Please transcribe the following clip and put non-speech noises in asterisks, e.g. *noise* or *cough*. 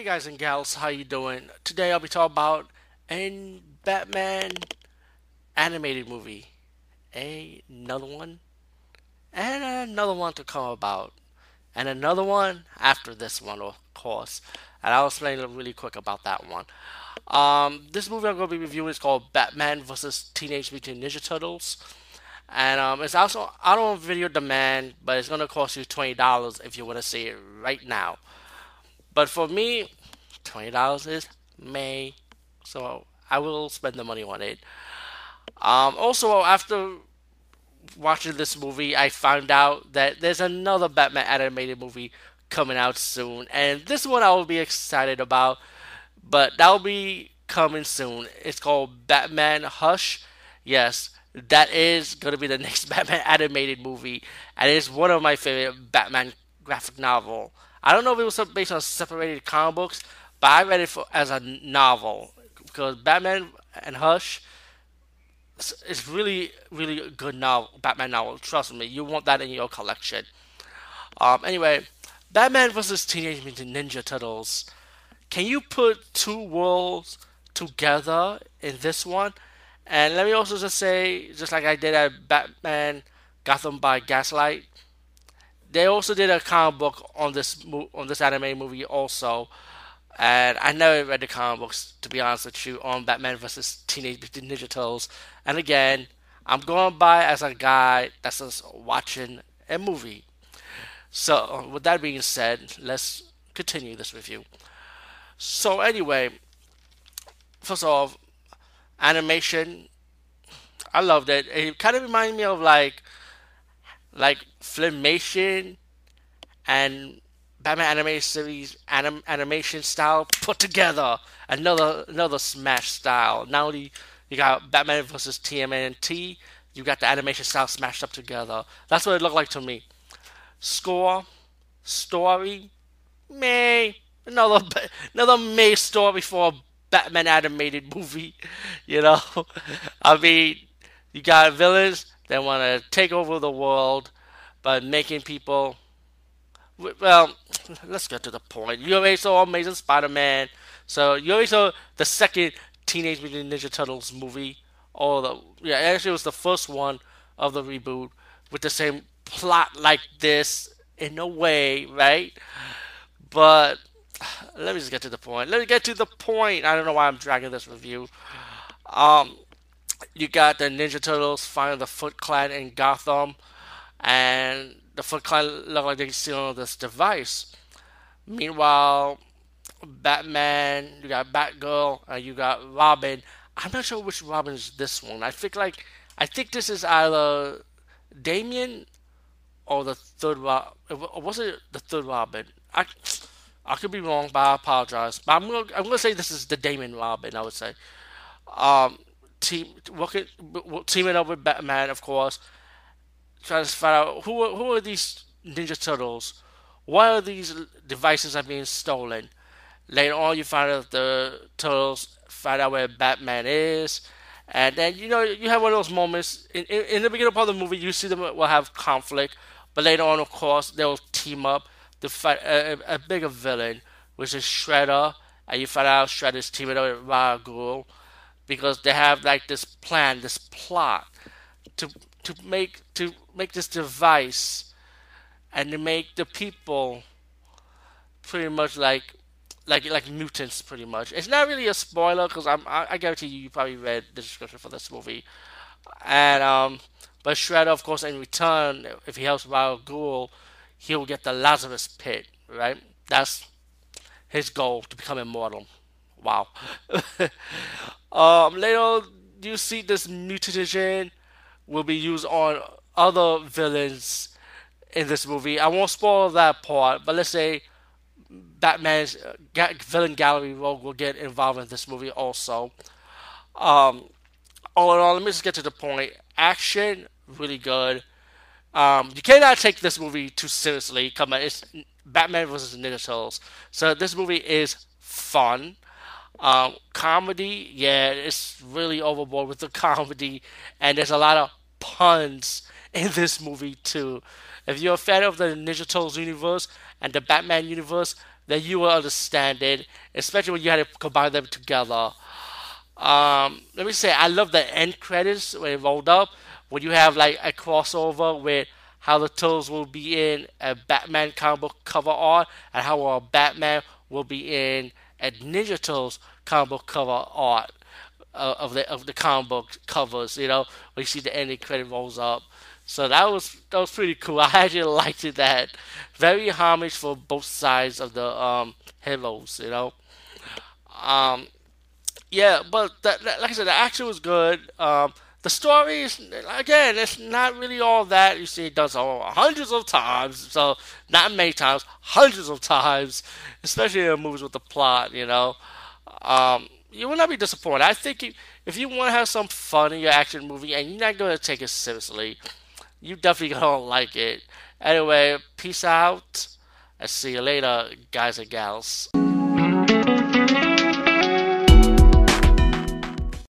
Hey guys and gals, how you doing? Today I'll be talking about a Batman animated movie. Another one. And another one to come about. And another one after this one, of course. And I'll explain really quick about that one. Um, this movie I'm going to be reviewing is called Batman vs. Teenage Mutant Ninja Turtles. And um, it's also out on video demand, but it's going to cost you $20 if you want to see it right now. But for me, twenty dollars is May, so I will spend the money on it. Um, also, after watching this movie, I found out that there's another Batman animated movie coming out soon, and this one I will be excited about. But that will be coming soon. It's called Batman Hush. Yes, that is going to be the *laughs* next Batman animated movie, and it's one of my favorite Batman graphic novel. I don't know if it was based on separated comic books, but I read it for, as a novel because Batman and Hush is really, really good novel, Batman novel. Trust me, you want that in your collection. Um, anyway, Batman vs. Teenage Mutant Ninja Turtles. Can you put two worlds together in this one? And let me also just say, just like I did at Batman Gotham by Gaslight, they also did a comic book on this on this anime movie also, and I never read the comic books to be honest with you on Batman vs Teenage Mutant Ninja Turtles. And again, I'm going by as a guy that's just watching a movie. So with that being said, let's continue this review. So anyway, first of all, animation, I loved it. It kind of reminded me of like like Filmation and Batman animated series anim- animation style put together. Another another smash style. Not only you got Batman versus TMNT, you got the animation style smashed up together. That's what it looked like to me. Score, story, May another *laughs* another May story for a Batman animated movie. *laughs* You know, *laughs* I mean, you got villains that want to take over the world by making people. Well, *clears throat* let's get to the point. You already saw Amazing Spider-Man, so you already saw the second Teenage Mutant Ninja Turtles movie. Or the yeah, actually it was the first one of the reboot with the same plot like this in a way, right? But *sighs* let me just get to the point. Let me get to the point. I don't know why I'm dragging this review. Um, you got the Ninja Turtles finding the Foot Clan in Gotham, and the Foot they're stealing this device. Meanwhile, Batman, you got Batgirl, and you got Robin. I'm not sure which Robin is this one. I think like I think this is either Damian or the third Robin. Was it the third Robin? I I could be wrong, but I apologize. But I'm gonna I'm gonna say this is the Damian Robin. I would say. Um, team working teaming up with Batman, of course, trying to find out who who are these Ninja Turtles, why are these devices are being stolen. Later on, you find out the Turtles find out where Batman is, and then you know you have one of those moments in, in, in the beginning part of the movie. You see them will have conflict, but later on, of course, they'll team up to fight a, a, a bigger villain, which is Shredder, and you find out Shredder's teaming up with Ra's because they have like this plan, this plot to to make to make this device and to make the people pretty much like like like mutants pretty much. It's not really a spoiler because I'm I, I, guarantee you you probably read the description for this movie, and um, but Shredder of course in return if he helps Ra's Ghul, he'll get the Lazarus Pit, right? That's his goal to become immortal. Wow. *laughs* um, later you see this mutagen will be used on other villains in this movie. I won't spoil that part, but let's say Batman's uh, villain gallery rogue will get involved in this movie also. Um, all in all, let me just get to the point. Action, really good. Um, you cannot take this movie too seriously. Come on, it's Batman versus Ninja Turtles. So this movie is fun. Um, comedy, yeah, it's really overboard with the *laughs* comedy, and there's a lot of puns in this movie too. If you're a fan of the Ninja Turtles universe and the Batman universe, then you will understand it, especially when you had to combine them together. Um, let me say, I love the end credits when it rolled up, when you have like a crossover with how the Turtles will be in a Batman comic book cover art and how a Batman will be in a Ninja Turtles comic book cover art uh, of the of the comic book covers. You know, when you see the ending credit rolls up. So that was that was pretty cool. *laughs* I actually liked it. That very homage for both sides of the um, heroes. You know, um, yeah. But that, that, like I said, the action was good. Um, the story is again, it's not really all that you see. It does all hundreds of times, so not many times, hundreds of times, especially in movies with the plot. You know, um, you will not be disappointed. I think if you want to have some fun in your action movie and you're not going to take it seriously, you definitely *laughs* to like it. Anyway, peace out. I'll see you later, guys and gals.